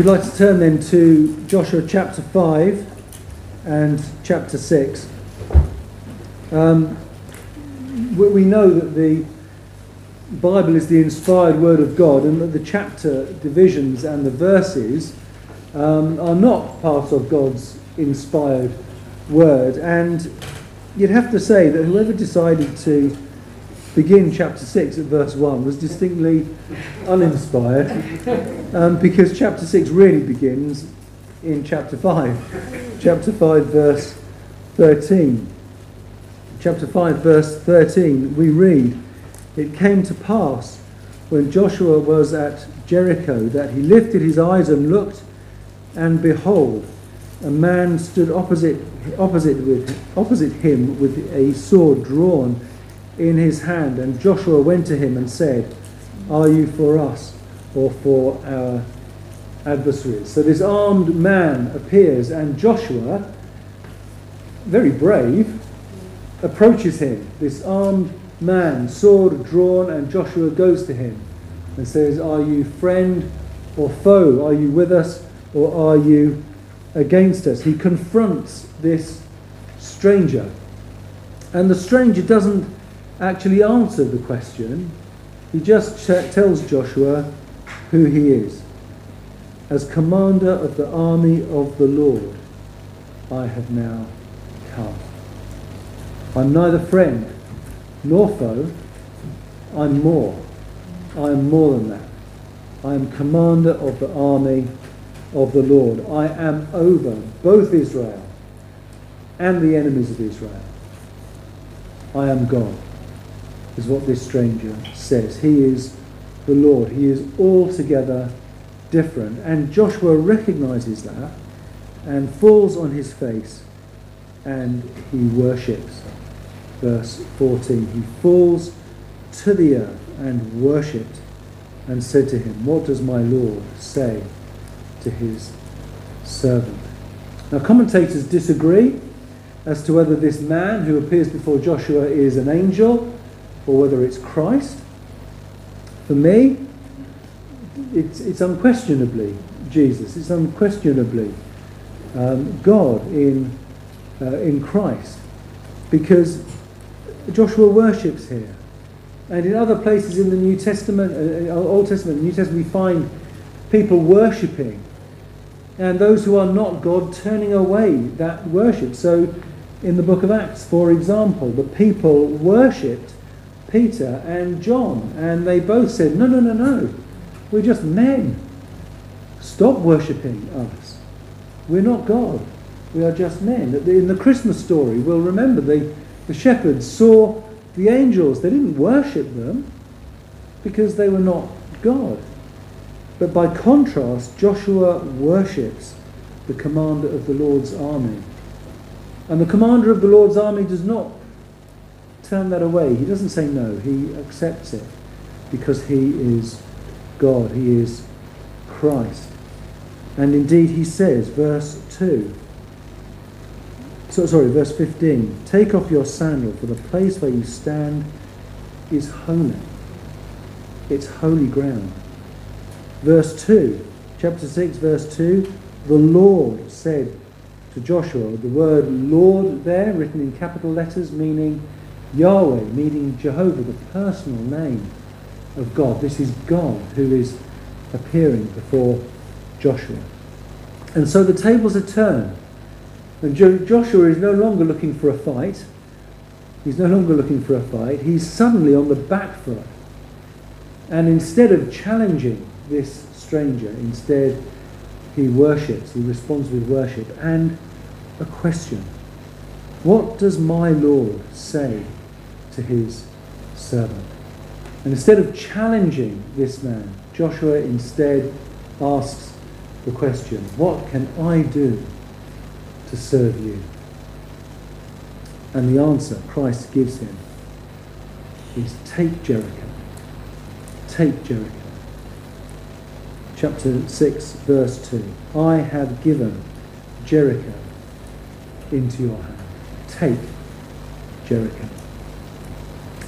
We'd like to turn then to Joshua chapter 5 and chapter 6. Um, we know that the Bible is the inspired word of God and that the chapter divisions and the verses um, are not part of God's inspired word. And you'd have to say that whoever decided to begin chapter 6 at verse 1 was distinctly uninspired um, because chapter 6 really begins in chapter 5. chapter 5, verse 13. Chapter 5, verse 13, we read, It came to pass when Joshua was at Jericho that he lifted his eyes and looked, and behold, a man stood opposite, opposite, with, opposite him with a sword drawn in his hand. And Joshua went to him and said, Are you for us or for our adversaries? So this armed man appears, and Joshua, very brave, approaches him. This armed man, sword drawn, and Joshua goes to him and says, Are you friend or foe? Are you with us or are you against us? He confronts this stranger. And the stranger doesn't actually answer the question. He just tells Joshua who he is. As commander of the army of the Lord, I have now come. I'm neither friend nor foe. I'm more. I am more than that. I am commander of the army of the Lord. I am over both Israel and the enemies of Israel. I am God is what this stranger says. He is the Lord. He is altogether different. And Joshua recognizes that and falls on his face and he worships. Verse 14 He falls to the earth and worshipped and said to him, What does my Lord say to his servant? Now, commentators disagree as to whether this man who appears before Joshua is an angel or whether it's Christ. For me, it's, it's unquestionably Jesus. It's unquestionably um, God in, uh, in Christ. Because Joshua worships here. And in other places in the New Testament, uh, uh Old Testament, New Testament, we find people worshipping. And those who are not God turning away that worship. So in the book of Acts, for example, the people worshipped Peter and John, and they both said, No, no, no, no, we're just men. Stop worshipping us. We're not God. We are just men. In the Christmas story, we'll remember the, the shepherds saw the angels. They didn't worship them because they were not God. But by contrast, Joshua worships the commander of the Lord's army. And the commander of the Lord's army does not turn that away. He doesn't say no, he accepts it because he is God, he is Christ. And indeed, he says, verse 2, so, sorry, verse 15, take off your sandal, for the place where you stand is holy. It's holy ground. Verse 2, chapter 6, verse 2, the Lord said to Joshua, the word Lord there, written in capital letters, meaning Yahweh, meaning Jehovah, the personal name of God. This is God who is appearing before Joshua. And so the tables are turned. And Joshua is no longer looking for a fight. He's no longer looking for a fight. He's suddenly on the back foot. And instead of challenging this stranger, instead he worships, he responds with worship and a question. What does my Lord say to his servant. And instead of challenging this man, Joshua instead asks the question, What can I do to serve you? And the answer Christ gives him is take Jericho. Take Jericho. Chapter 6, verse 2. I have given Jericho into your hand. Take Jericho.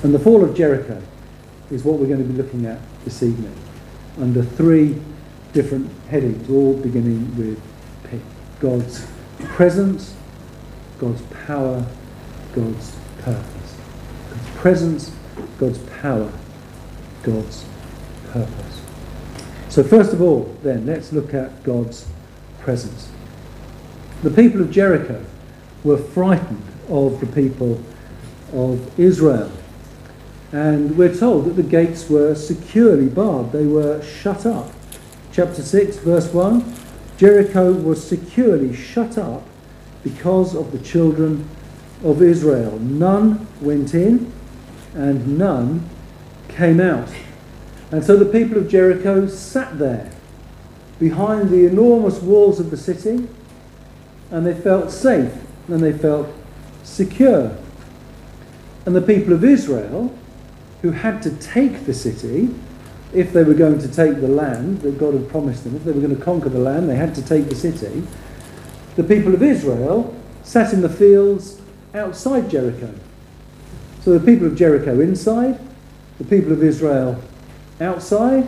And the fall of Jericho is what we're going to be looking at this evening under three different headings, all beginning with P. God's presence, God's power, God's purpose. God's presence, God's power, God's purpose. So, first of all, then, let's look at God's presence. The people of Jericho were frightened of the people of Israel. And we're told that the gates were securely barred, they were shut up. Chapter 6, verse 1 Jericho was securely shut up because of the children of Israel. None went in and none came out. And so the people of Jericho sat there behind the enormous walls of the city and they felt safe and they felt secure. And the people of Israel, who had to take the city, if they were going to take the land that God had promised them, if they were going to conquer the land, they had to take the city. The people of Israel sat in the fields outside Jericho. So the people of Jericho inside, the people of Israel outside.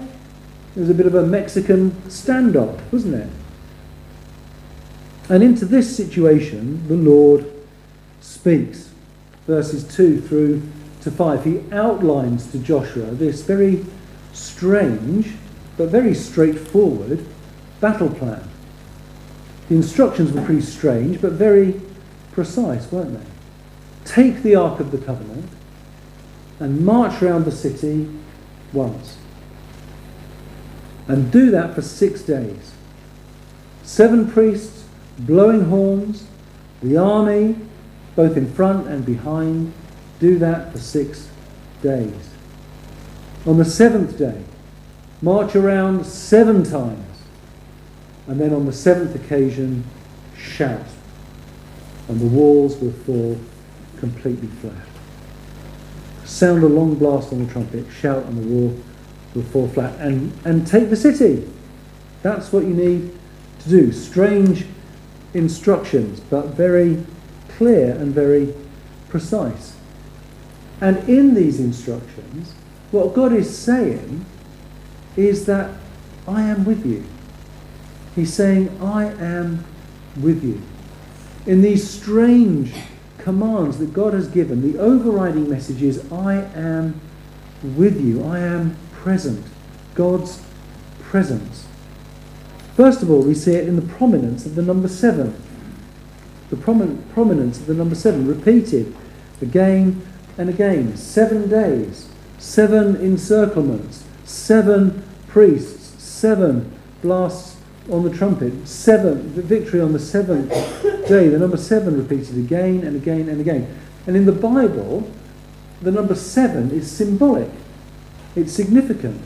It was a bit of a Mexican standoff, wasn't it? And into this situation, the Lord speaks. Verses 2 through to 5. He outlines to Joshua this very strange but very straightforward battle plan. The instructions were pretty strange but very precise, weren't they? Take the Ark of the Covenant and march around the city once. And do that for six days. Seven priests blowing horns, the army, both in front and behind, do that for six days. On the seventh day, march around seven times, and then on the seventh occasion, shout, and the walls will fall completely flat. Sound a long blast on the trumpet, shout, and the wall will fall flat, and, and take the city. That's what you need to do. Strange instructions, but very clear and very precise. And in these instructions, what God is saying is that I am with you. He's saying, I am with you. In these strange commands that God has given, the overriding message is, I am with you. I am present. God's presence. First of all, we see it in the prominence of the number seven. The prominence of the number seven, repeated again and again. Seven days seven encirclements, seven priests, seven blasts on the trumpet, seven victory on the seventh day. The number seven repeated again and again and again. And in the Bible, the number seven is symbolic. It's significant.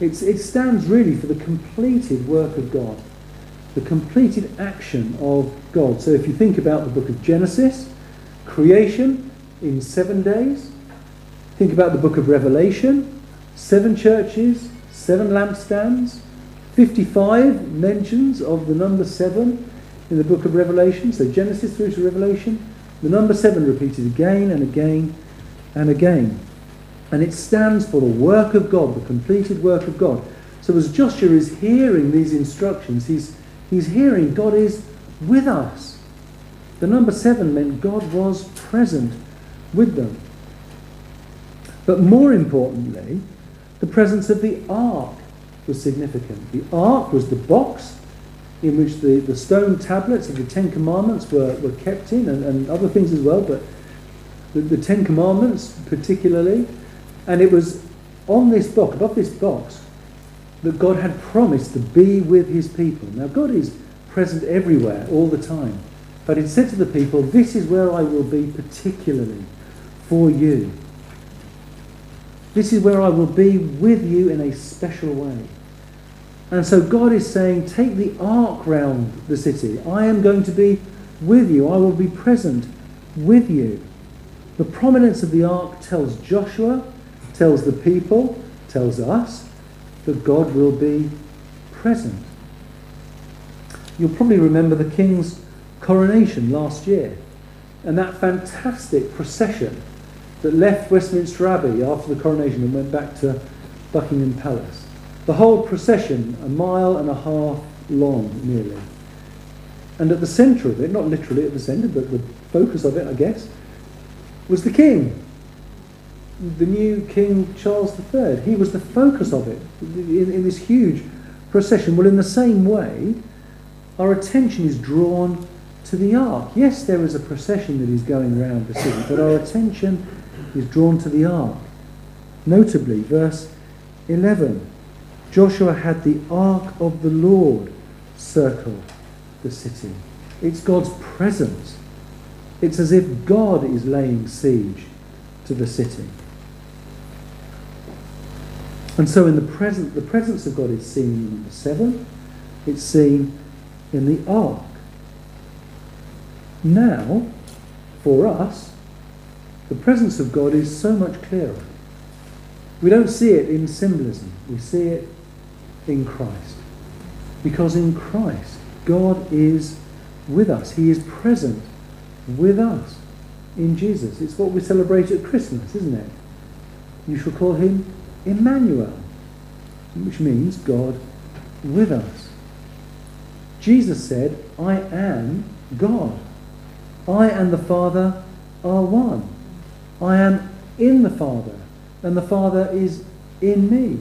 It's, it stands really for the completed work of God, the completed action of God. So if you think about the book of Genesis, creation in seven days, Think about the book of Revelation seven churches, seven lampstands, 55 mentions of the number seven in the book of Revelation. So Genesis through to Revelation, the number seven repeated again and again and again. And it stands for the work of God, the completed work of God. So as Joshua is hearing these instructions, he's, he's hearing God is with us. The number seven meant God was present with them. But more importantly, the presence of the ark was significant. The ark was the box in which the, the stone tablets of the Ten Commandments were, were kept in, and, and other things as well, but the, the Ten Commandments particularly. And it was on this box, above this box, that God had promised to be with his people. Now, God is present everywhere, all the time. But he said to the people, This is where I will be particularly for you. This is where I will be with you in a special way. And so God is saying, Take the ark round the city. I am going to be with you. I will be present with you. The prominence of the ark tells Joshua, tells the people, tells us that God will be present. You'll probably remember the king's coronation last year and that fantastic procession that left Westminster Abbey after the coronation and went back to Buckingham Palace. The whole procession, a mile and a half long nearly. And at the centre of it, not literally at the centre, but the focus of it, I guess, was the king. The new King Charles III. He was the focus of it in, in this huge procession. Well, in the same way, our attention is drawn to the ark. Yes, there is a procession that is going around the city, but our attention is drawn to the ark. Notably, verse 11 Joshua had the ark of the Lord circle the city. It's God's presence. It's as if God is laying siege to the city. And so in the present the presence of God is seen in number seven, it's seen in the ark. Now, for us, the presence of God is so much clearer. We don't see it in symbolism, we see it in Christ. Because in Christ, God is with us. He is present with us in Jesus. It's what we celebrate at Christmas, isn't it? You shall call him Emmanuel, which means God with us. Jesus said, I am God. I and the Father are one. I am in the Father, and the Father is in me.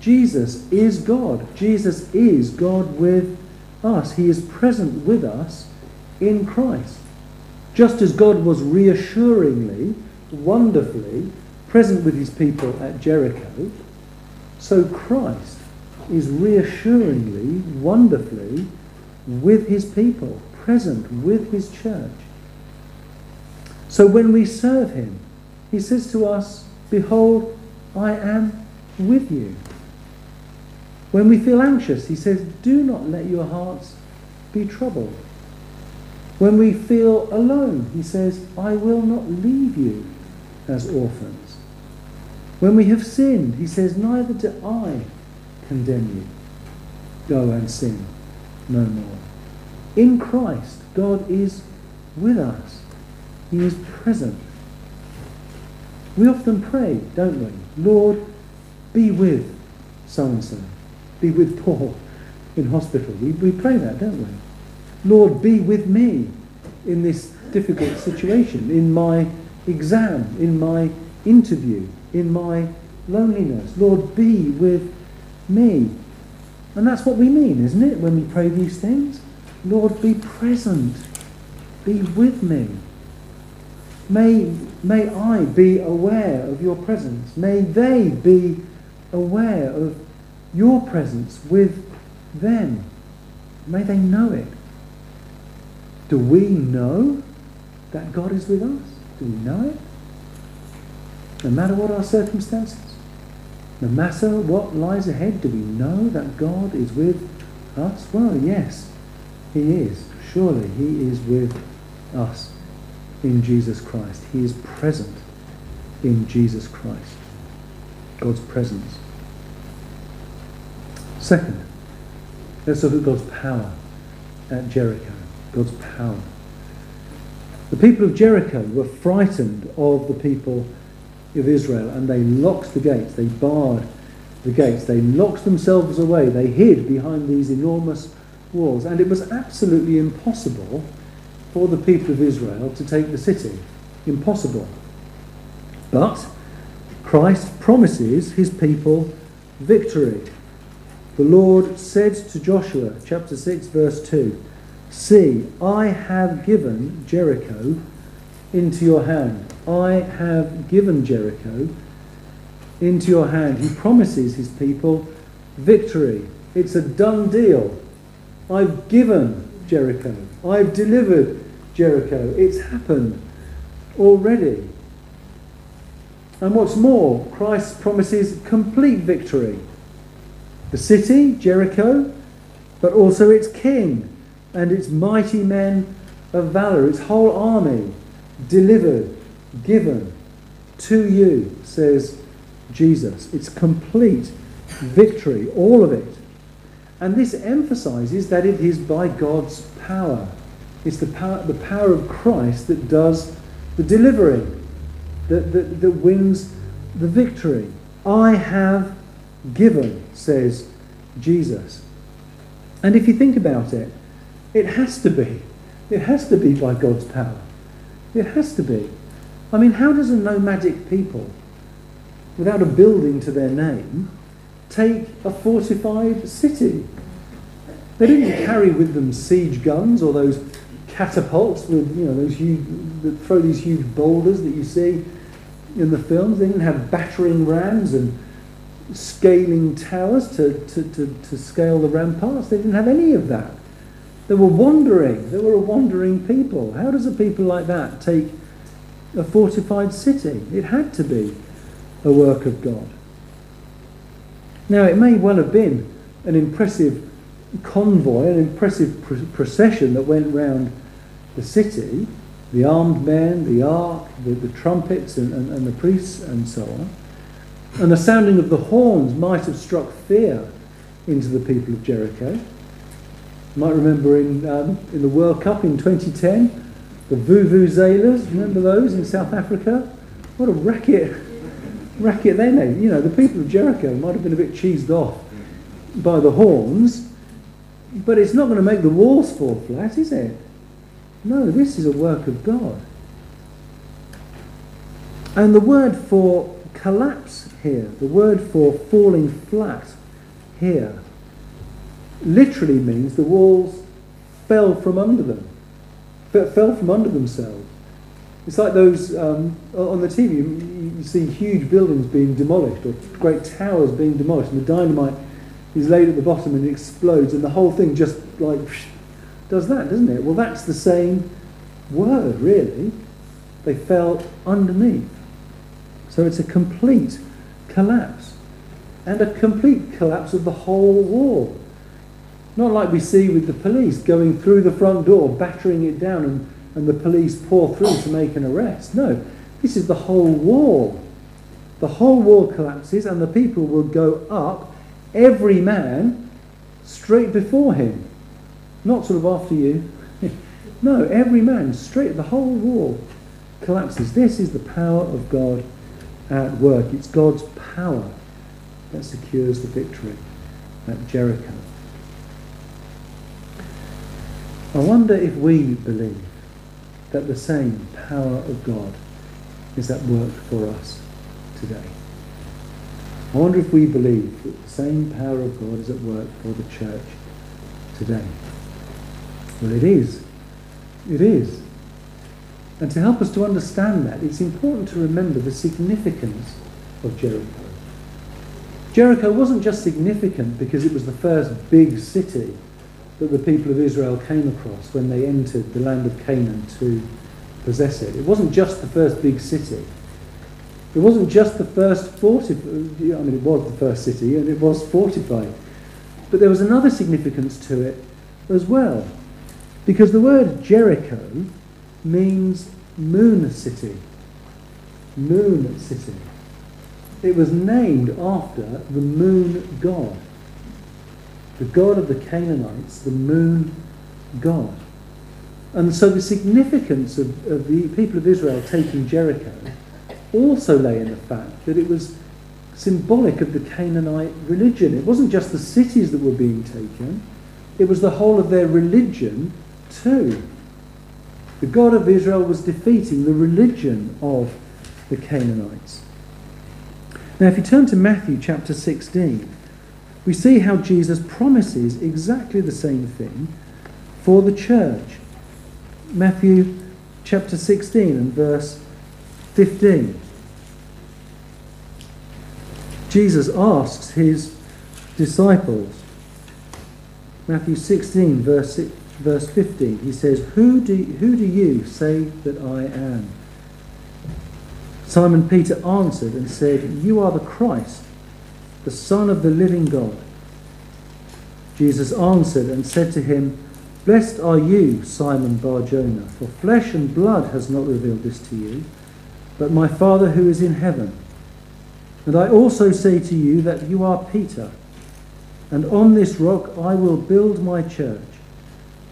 Jesus is God. Jesus is God with us. He is present with us in Christ. Just as God was reassuringly, wonderfully present with his people at Jericho, so Christ is reassuringly, wonderfully with his people, present with his church. So when we serve him, he says to us, Behold, I am with you. When we feel anxious, he says, Do not let your hearts be troubled. When we feel alone, he says, I will not leave you as orphans. When we have sinned, he says, Neither do I condemn you. Go and sin no more. In Christ, God is with us. He is present. We often pray, don't we? Lord, be with so and so be with Paul in hospital. We, we pray that, don't we? Lord, be with me in this difficult situation, in my exam, in my interview, in my loneliness. Lord, be with me. And that's what we mean, isn't it, when we pray these things? Lord, be present. Be with me. May, may I be aware of your presence. May they be aware of your presence with them. May they know it. Do we know that God is with us? Do we know it? No matter what our circumstances, no matter what lies ahead, do we know that God is with us? Well, yes, He is. Surely He is with us in Jesus Christ. He is present in Jesus Christ. God's presence. Second, let's look at God's power at Jericho. God's power. The people of Jericho were frightened of the people of Israel and they locked the gates, they barred the gates, they locked themselves away, they hid behind these enormous walls, and it was absolutely impossible for the people of Israel to take the city. Impossible. But Christ promises his people victory. The Lord said to Joshua, chapter 6, verse 2, See, I have given Jericho into your hand. I have given Jericho into your hand. He promises his people victory. It's a done deal. I've given Jericho. I've delivered Jericho. It's happened already. And what's more, Christ promises complete victory the city, Jericho, but also its king and its mighty men of valor, its whole army delivered, given to you, says Jesus. It's complete victory, all of it. And this emphasizes that it is by God's power. It's the power, the power of Christ that does the delivering, that, that, that wins the victory. I have given says Jesus. And if you think about it, it has to be. It has to be by God's power. It has to be. I mean, how does a nomadic people, without a building to their name, take a fortified city? They didn't carry with them siege guns or those catapults with, you know, those huge, that throw these huge boulders that you see in the films. They didn't have battering rams and scaling towers to, to, to, to scale the ramparts. They didn't have any of that. They were wandering. They were a wandering people. How does a people like that take a fortified city? It had to be a work of God. Now, it may well have been an impressive convoy, an impressive pr- procession that went round the city, the armed men, the ark, the, the trumpets, and, and, and the priests, and so on. And the sounding of the horns might have struck fear into the people of Jericho. You might remember in, um, in the World Cup in 2010, the Vuvuzelas, remember those in South Africa? What a racket, racket they made. You know, the people of Jericho might have been a bit cheesed off by the horns, but it's not going to make the walls fall flat, is it? No, this is a work of God. And the word for collapse here, the word for falling flat here, literally means the walls fell from under them, fell from under themselves. It's like those um, on the TV, you, you, see huge buildings being demolished or great towers being demolished, and the dynamite is laid at the bottom and it explodes, and the whole thing just like does that, doesn't it? Well, that's the same word, really. They fell underneath. So it's a complete collapse. And a complete collapse of the whole wall. Not like we see with the police going through the front door, battering it down, and, and the police pour through to make an arrest. No, this is the whole wall. The whole wall collapses, and the people will go up, every man straight before him. Not sort of after you. no, every man straight, the whole wall collapses. This is the power of God at work. It's God's power that secures the victory at Jericho. I wonder if we believe that the same power of God is at work for us today. I wonder if we believe that the same power of God is at work for the church today. Well, it is. It is. And to help us to understand that, it's important to remember the significance of Jericho. Jericho wasn't just significant because it was the first big city that the people of Israel came across when they entered the land of Canaan to possess it. It wasn't just the first big city. It wasn't just the first fortified, I mean, it was the first city and it was fortified. But there was another significance to it as well. Because the word Jericho means moon city. Moon city. It was named after the moon god. The god of the Canaanites, the moon god. And so the significance of, of the people of Israel taking Jericho also lay in the fact that it was symbolic of the Canaanite religion. It wasn't just the cities that were being taken, it was the whole of their religion too. The God of Israel was defeating the religion of the Canaanites. Now, if you turn to Matthew chapter 16, we see how Jesus promises exactly the same thing for the church. Matthew chapter 16 and verse 15. Jesus asks his disciples, Matthew 16, verse verse 15, he says, who do, who do you say that I am? Simon Peter answered and said, You are the Christ, the Son of the living God. Jesus answered and said to him, Blessed are you, Simon Bar-Jonah, for flesh and blood has not revealed this to you, but my Father who is in heaven. And I also say to you that you are Peter, and on this rock I will build my church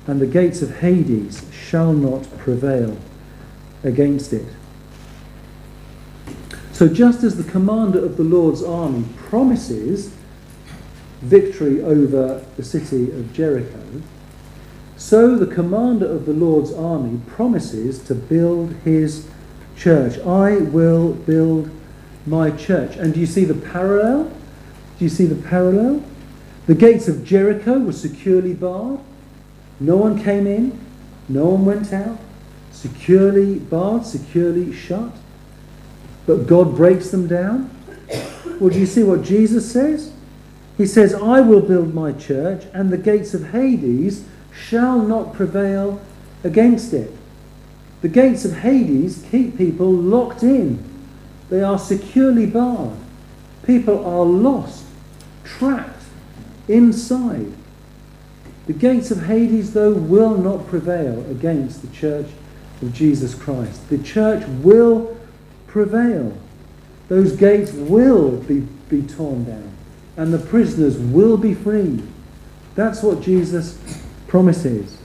and the gates of Hades shall not prevail against it. So, just as the commander of the Lord's army promises victory over the city of Jericho, so the commander of the Lord's army promises to build his church. I will build my church. And do you see the parallel? Do you see the parallel? The gates of Jericho were securely barred. No one came in, no one went out. Securely barred, securely shut. But God breaks them down. Well, do you see what Jesus says? He says, I will build my church, and the gates of Hades shall not prevail against it. The gates of Hades keep people locked in, they are securely barred. People are lost, trapped inside. The gates of Hades, though, will not prevail against the church of Jesus Christ. The church will prevail. Those gates will be, be torn down, and the prisoners will be freed. That's what Jesus promises.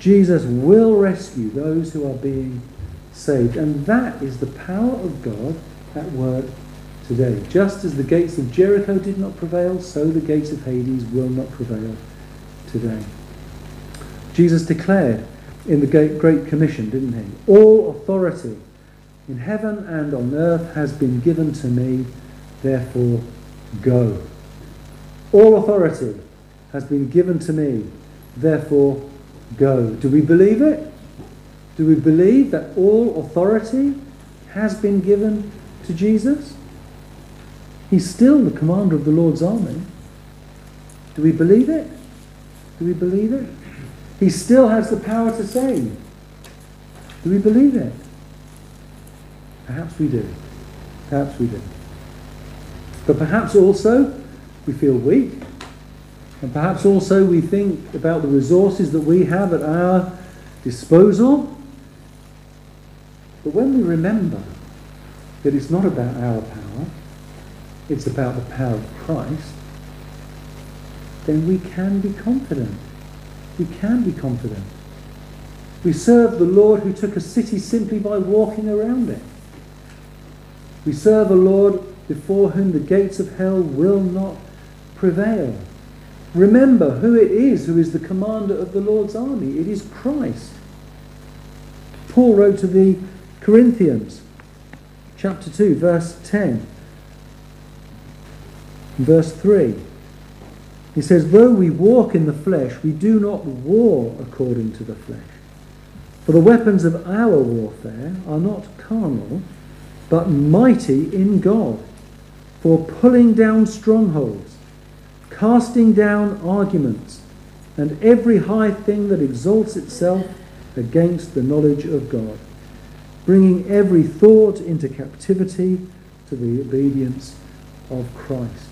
Jesus will rescue those who are being saved. And that is the power of God at work today. Just as the gates of Jericho did not prevail, so the gates of Hades will not prevail today. Jesus declared in the Great Commission, didn't he? All authority in heaven and on earth has been given to me, therefore go. All authority has been given to me, therefore go. Do we believe it? Do we believe that all authority has been given to Jesus? He's still the commander of the Lord's army. Do we believe it? Do we believe it? He still has the power to save. Do we believe it? Perhaps we do. Perhaps we do. But perhaps also we feel weak and perhaps also we think about the resources that we have at our disposal. But when we remember that it's not about our power, it's about the power of Christ, then we can be confident. We can be confident. We serve the Lord who took a city simply by walking around it. We serve a Lord before whom the gates of hell will not prevail. Remember who it is who is the commander of the Lord's army. It is Christ. Paul wrote to the Corinthians, chapter 2, verse 10, verse 3. He says, Though we walk in the flesh, we do not war according to the flesh. For the weapons of our warfare are not carnal, but mighty in God, for pulling down strongholds casting down arguments and every high thing that exalts itself against the knowledge of God, bringing every thought into captivity to the obedience of Christ.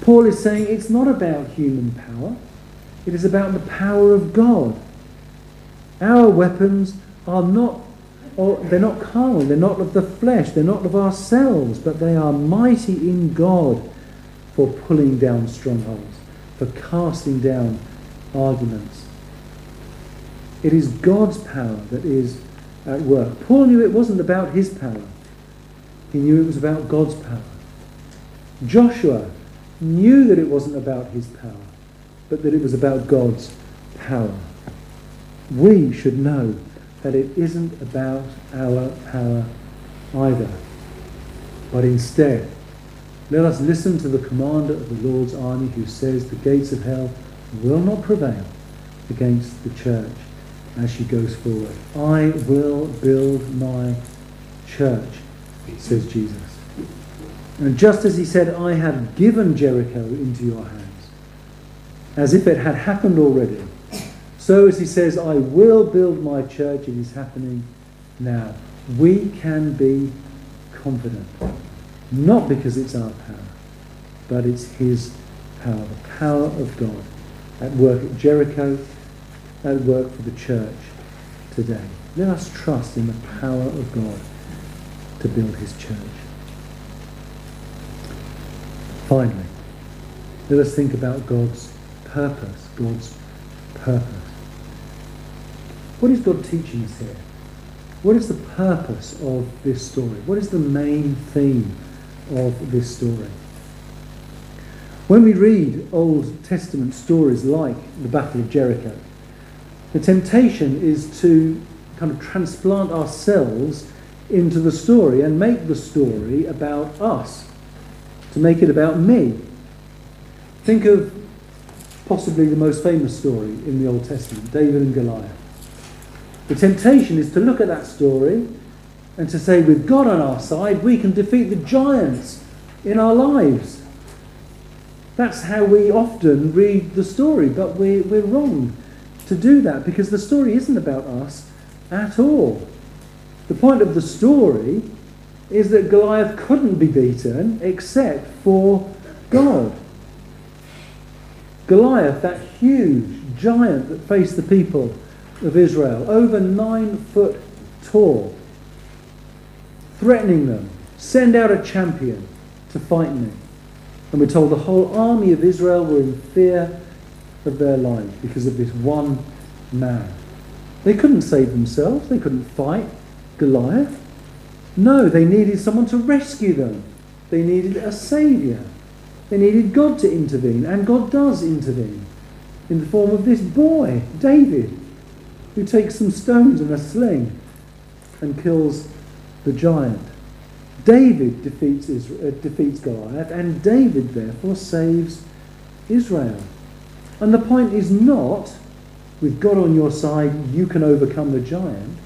Paul is saying it's not about human power, it is about the power of God. Our weapons are not or they're not carnal, they're not of the flesh, they're not of ourselves, but they are mighty in God for pulling down strongholds, for casting down arguments. It is God's power that is at work. Paul knew it wasn't about his power. He knew it was about God's power. Joshua knew that it wasn't about his power, but that it was about God's power. We should know that it isn't about our power either, but instead let us listen to the commander of the Lord's army who says the gates of hell will not prevail against the church as she goes forward. I will build my church, says Jesus. And just as he said, I have given Jericho into your hands, as if it had happened already, so as he says, I will build my church, it is happening now. We can be confident. Not because it's our power, but it's his power, the power of God at work at Jericho, at work for the church today. Let us trust in the power of God to build his church. Finally, let us think about God's purpose, God's purpose. What is God teaching us here? What is the purpose of this story? What is the main theme of this story? When we read Old Testament stories like the Battle of Jericho, the temptation is to kind of transplant ourselves into the story and make the story about us, to make it about me. Think of possibly the most famous story in the Old Testament, David and Goliath. The temptation is to look at that story and to say, with God on our side, we can defeat the giants in our lives. That's how we often read the story, but we're, we're wrong to do that because the story isn't about us at all. The point of the story is that Goliath couldn't be beaten except for God. Goliath, that huge giant that faced the people of Israel, over nine foot tall, threatening them, send out a champion to fight me. And we're told the whole army of Israel were in fear of their lives because of this one man. They couldn't save themselves, they couldn't fight Goliath. No, they needed someone to rescue them. They needed a saviour. They needed God to intervene, and God does intervene in the form of this boy, David, who takes some stones and a sling and kills the giant. David defeats, Israel, uh, defeats Goliath, and David therefore saves Israel. And the point is not, with God on your side, you can overcome the giant.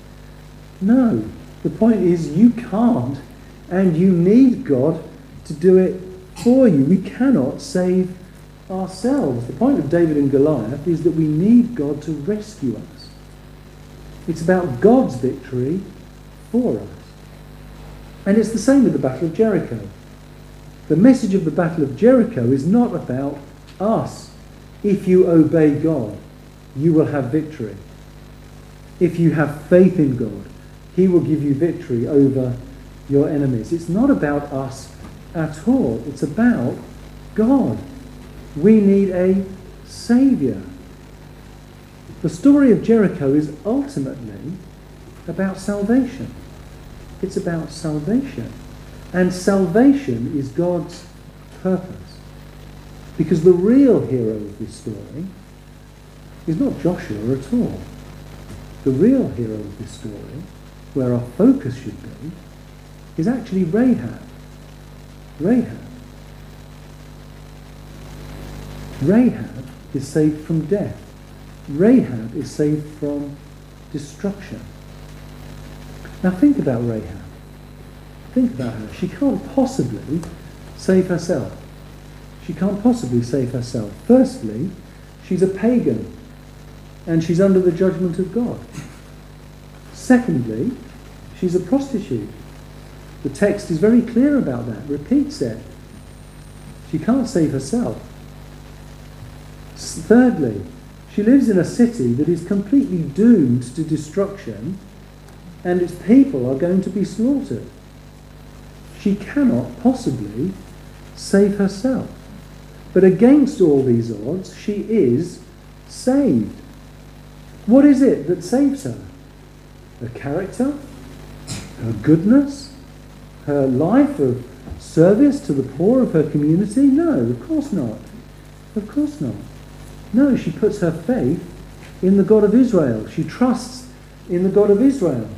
No, the point is you can't, and you need God to do it for you. We cannot save ourselves. The point of David and Goliath is that we need God to rescue us. It's about God's victory for us. And it's the same with the Battle of Jericho. The message of the Battle of Jericho is not about us. If you obey God, you will have victory. If you have faith in God, He will give you victory over your enemies. It's not about us at all. It's about God. We need a Saviour. The story of Jericho is ultimately about salvation. It's about salvation. And salvation is God's purpose. Because the real hero of this story is not Joshua at all. The real hero of this story, where our focus should be, is actually Rahab. Rahab. Rahab is saved from death. Rahab is saved from destruction. Now think about Rahab. Think about her. She can't possibly save herself. She can't possibly save herself. Firstly, she's a pagan and she's under the judgment of God. Secondly, she's a prostitute. The text is very clear about that, repeats it. She can't save herself. Thirdly, she lives in a city that is completely doomed to destruction and its people are going to be slaughtered. She cannot possibly save herself. But against all these odds, she is saved. What is it that saves her? Her character? Her goodness? Her life of service to the poor of her community? No, of course not. Of course not. No, she puts her faith in the God of Israel. She trusts in the God of Israel.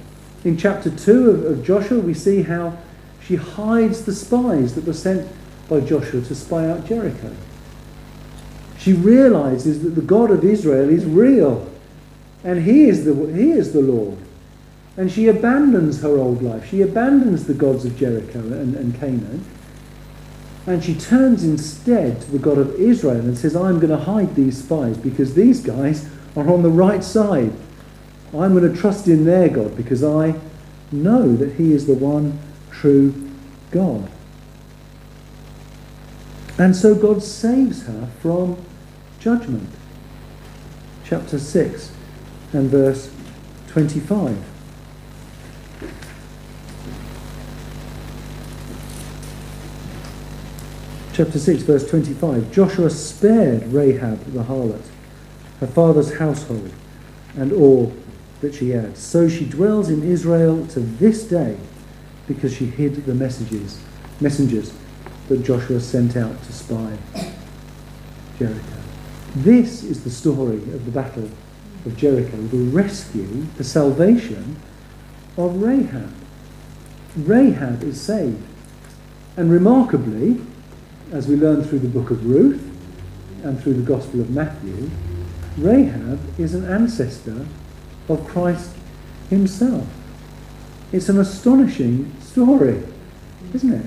In chapter 2 of, of Joshua, we see how she hides the spies that were sent by Joshua to spy out Jericho. She realizes that the God of Israel is real and he is the, he is the Lord. And she abandons her old life. She abandons the gods of Jericho and, and Canaan. And she turns instead to the God of Israel and says, I'm going to hide these spies because these guys are on the right side. I'm going to trust in their God because I know that He is the one true God. And so God saves her from judgment. Chapter 6 and verse 25. Chapter 6, verse 25. Joshua spared Rahab the harlot, her father's household, and all that she had. So she dwells in Israel to this day because she hid the messages, messengers that Joshua sent out to spy Jericho. This is the story of the battle of Jericho, the rescue, the salvation of Rahab. Rahab is saved. And remarkably, as we learn through the book of Ruth and through the Gospel of Matthew, Rahab is an ancestor of Christ himself. It's an astonishing story, isn't it?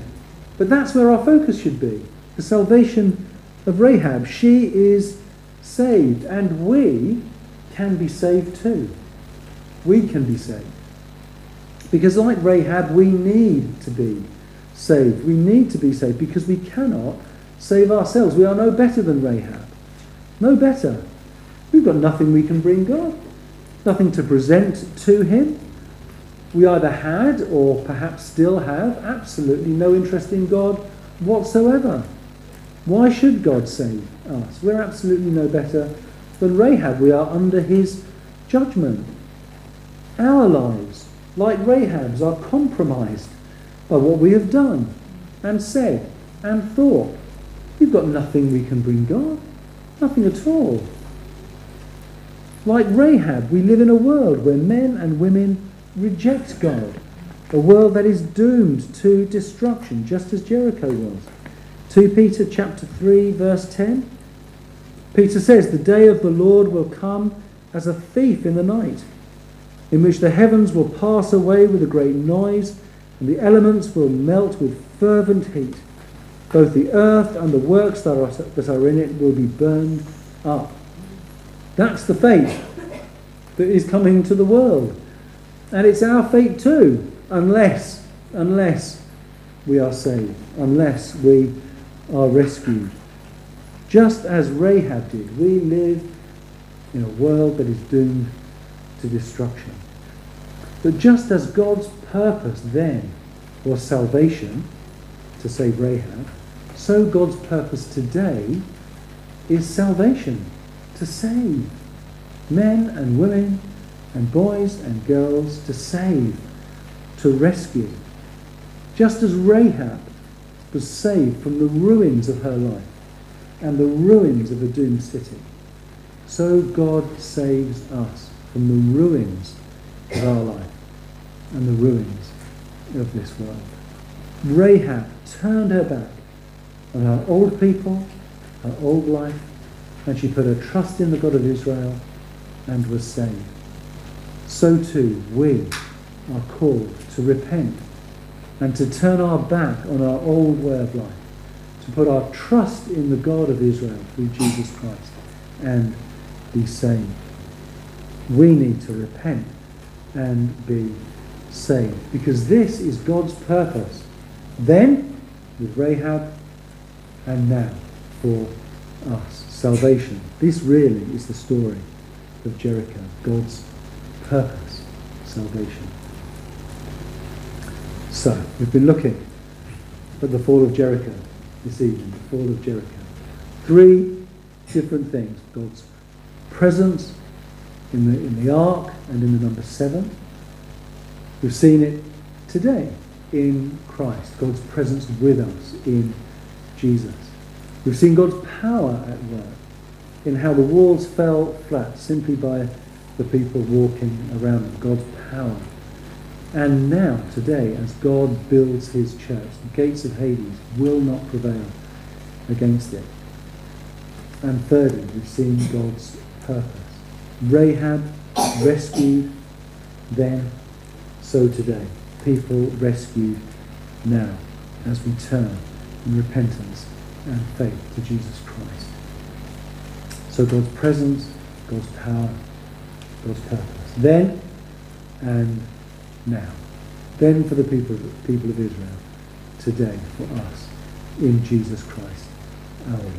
But that's where our focus should be the salvation of Rahab. She is saved, and we can be saved too. We can be saved. Because, like Rahab, we need to be saved. We need to be saved because we cannot save ourselves. We are no better than Rahab. No better. We've got nothing we can bring God, nothing to present to Him. We either had or perhaps still have absolutely no interest in God whatsoever. Why should God save us? We're absolutely no better than Rahab. We are under his judgment. Our lives, like Rahab's, are compromised by what we have done and said and thought. We've got nothing we can bring God. Nothing at all. Like Rahab, we live in a world where men and women reject God. A world that is doomed to destruction, just as Jericho was. 2 Peter chapter 3 verse 10. Peter says, The day of the Lord will come as a thief in the night, in which the heavens will pass away with a great noise, and the elements will melt with fervent heat. Both the earth and the works that are, that are in it will be burned up. That's the fate that is coming to the world. And it's our fate too, unless, unless we are saved, unless we are rescued. Just as Rahab did, we live in a world that is doomed to destruction. But just as God's purpose then was salvation, to save Rahab, so God's purpose today is salvation, to save men and women and boys and girls, to save, to rescue. Just as Rahab was saved from the ruins of her life and the ruins of a doomed city. So God saves us from the ruins of our life and the ruins of this world. Rahab turned her back on her old people, her old life, and she put her trust in the God of Israel and was saved. So too we are called to repent and to turn our back on our old way of life, to put our trust in the God of Israel through Jesus Christ and be saved. We need to repent and be saved because this is God's purpose. Then with Rahab and now for us. Salvation. This really is the story of Jericho. God's purpose. Salvation. So, we've been looking at the fall of Jericho this evening, the fall of Jericho. Three different things God's presence in the, in the ark and in the number seven. We've seen it today in Christ, God's presence with us in Jesus. We've seen God's power at work in how the walls fell flat simply by the people walking around them. God's power and now, today, as God builds his church, the gates of Hades will not prevail against it. And thirdly, we've seen God's purpose. Rahab rescued then, so today. People rescued now as we turn in repentance and faith to Jesus Christ. So God's presence, God's power, God's purpose. Then and now. Then for the people, people of Israel, today for us, in Jesus Christ our Lord.